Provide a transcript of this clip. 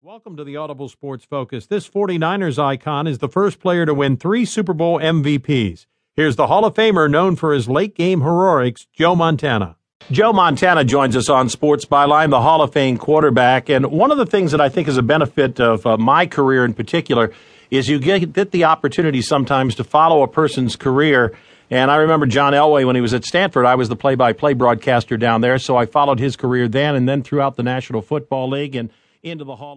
Welcome to the Audible Sports Focus. This 49ers icon is the first player to win three Super Bowl MVPs. Here's the Hall of Famer known for his late game heroics, Joe Montana. Joe Montana joins us on Sports Byline, the Hall of Fame quarterback. And one of the things that I think is a benefit of uh, my career in particular is you get, get the opportunity sometimes to follow a person's career. And I remember John Elway when he was at Stanford. I was the play by play broadcaster down there, so I followed his career then and then throughout the National Football League and into the Hall of